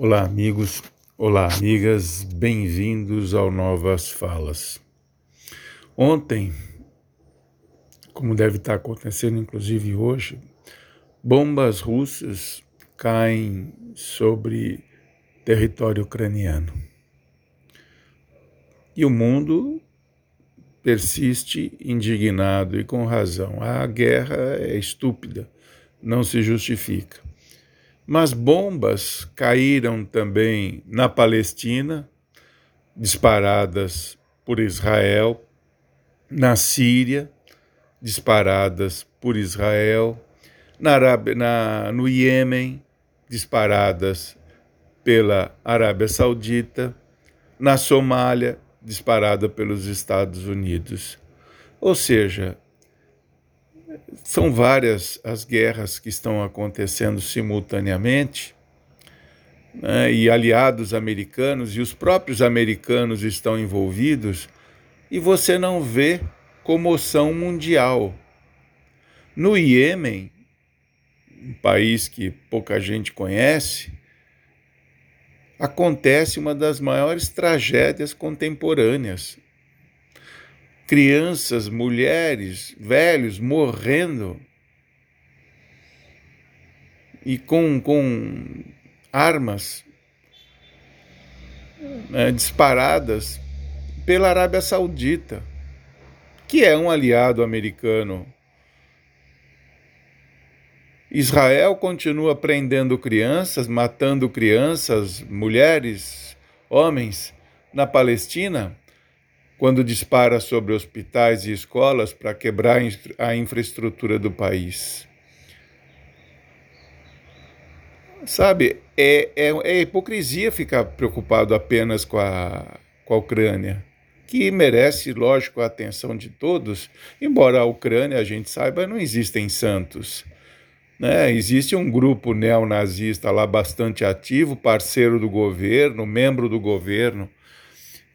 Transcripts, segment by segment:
Olá, amigos, olá, amigas, bem-vindos ao Novas Falas. Ontem, como deve estar acontecendo inclusive hoje, bombas russas caem sobre território ucraniano. E o mundo persiste indignado e com razão. A guerra é estúpida, não se justifica. Mas bombas caíram também na Palestina, disparadas por Israel, na Síria, disparadas por Israel, na Arábia, na, no Iêmen, disparadas pela Arábia Saudita, na Somália, disparada pelos Estados Unidos. Ou seja, são várias as guerras que estão acontecendo simultaneamente, né, e aliados americanos e os próprios americanos estão envolvidos, e você não vê comoção mundial. No Iêmen, um país que pouca gente conhece, acontece uma das maiores tragédias contemporâneas crianças, mulheres, velhos morrendo e com, com armas né, disparadas pela Arábia Saudita, que é um aliado americano. Israel continua prendendo crianças, matando crianças, mulheres, homens na Palestina quando dispara sobre hospitais e escolas para quebrar a infraestrutura do país. Sabe, é, é, é hipocrisia ficar preocupado apenas com a, com a Ucrânia, que merece, lógico, a atenção de todos, embora a Ucrânia, a gente saiba, não existem santos. Né? Existe um grupo neonazista lá bastante ativo, parceiro do governo, membro do governo,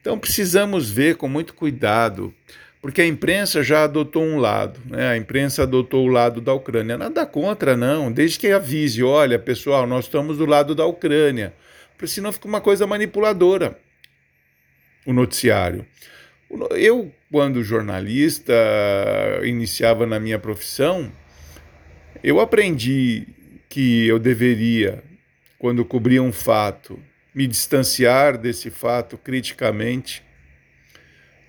então precisamos ver com muito cuidado, porque a imprensa já adotou um lado, né? a imprensa adotou o lado da Ucrânia. Nada contra, não, desde que avise: olha, pessoal, nós estamos do lado da Ucrânia, porque senão fica uma coisa manipuladora o noticiário. Eu, quando jornalista, iniciava na minha profissão, eu aprendi que eu deveria, quando cobria um fato, me distanciar desse fato criticamente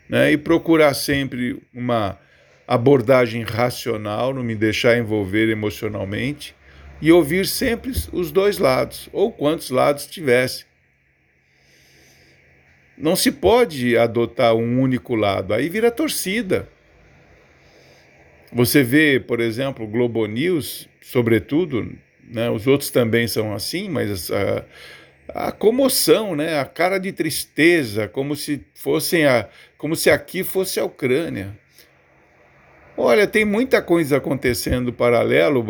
né, e procurar sempre uma abordagem racional, não me deixar envolver emocionalmente e ouvir sempre os dois lados, ou quantos lados tivesse. Não se pode adotar um único lado, aí vira torcida. Você vê, por exemplo, Globo News, sobretudo, né, os outros também são assim, mas uh, a comoção, né? A cara de tristeza, como se fossem a, como se aqui fosse a Ucrânia. Olha, tem muita coisa acontecendo paralelo.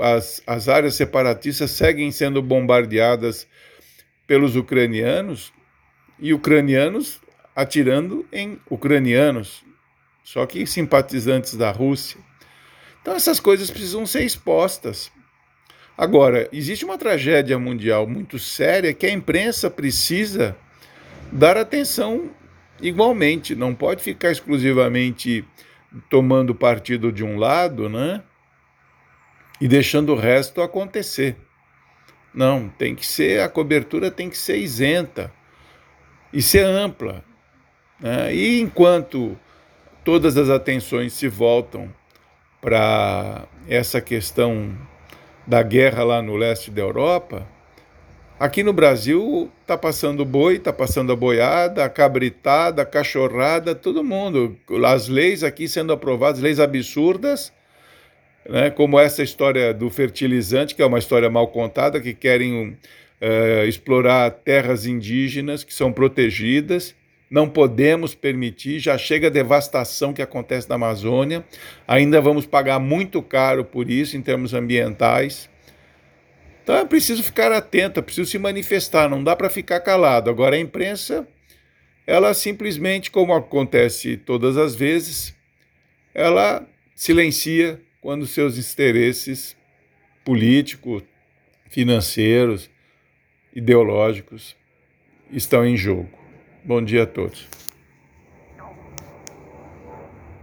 As, as áreas separatistas seguem sendo bombardeadas pelos ucranianos e ucranianos atirando em ucranianos, só que simpatizantes da Rússia. Então essas coisas precisam ser expostas. Agora, existe uma tragédia mundial muito séria que a imprensa precisa dar atenção igualmente, não pode ficar exclusivamente tomando partido de um lado, né? E deixando o resto acontecer. Não, tem que ser, a cobertura tem que ser isenta e ser ampla. Né? E enquanto todas as atenções se voltam para essa questão da guerra lá no leste da Europa, aqui no Brasil está passando boi, está passando a boiada, a cabritada, a cachorrada, todo mundo. As leis aqui sendo aprovadas, leis absurdas, né, como essa história do fertilizante, que é uma história mal contada, que querem uh, explorar terras indígenas que são protegidas não podemos permitir, já chega a devastação que acontece na Amazônia, ainda vamos pagar muito caro por isso em termos ambientais. Então é preciso ficar atento, é preciso se manifestar, não dá para ficar calado. Agora a imprensa, ela simplesmente, como acontece todas as vezes, ela silencia quando seus interesses políticos, financeiros ideológicos estão em jogo. Bom dia a todos.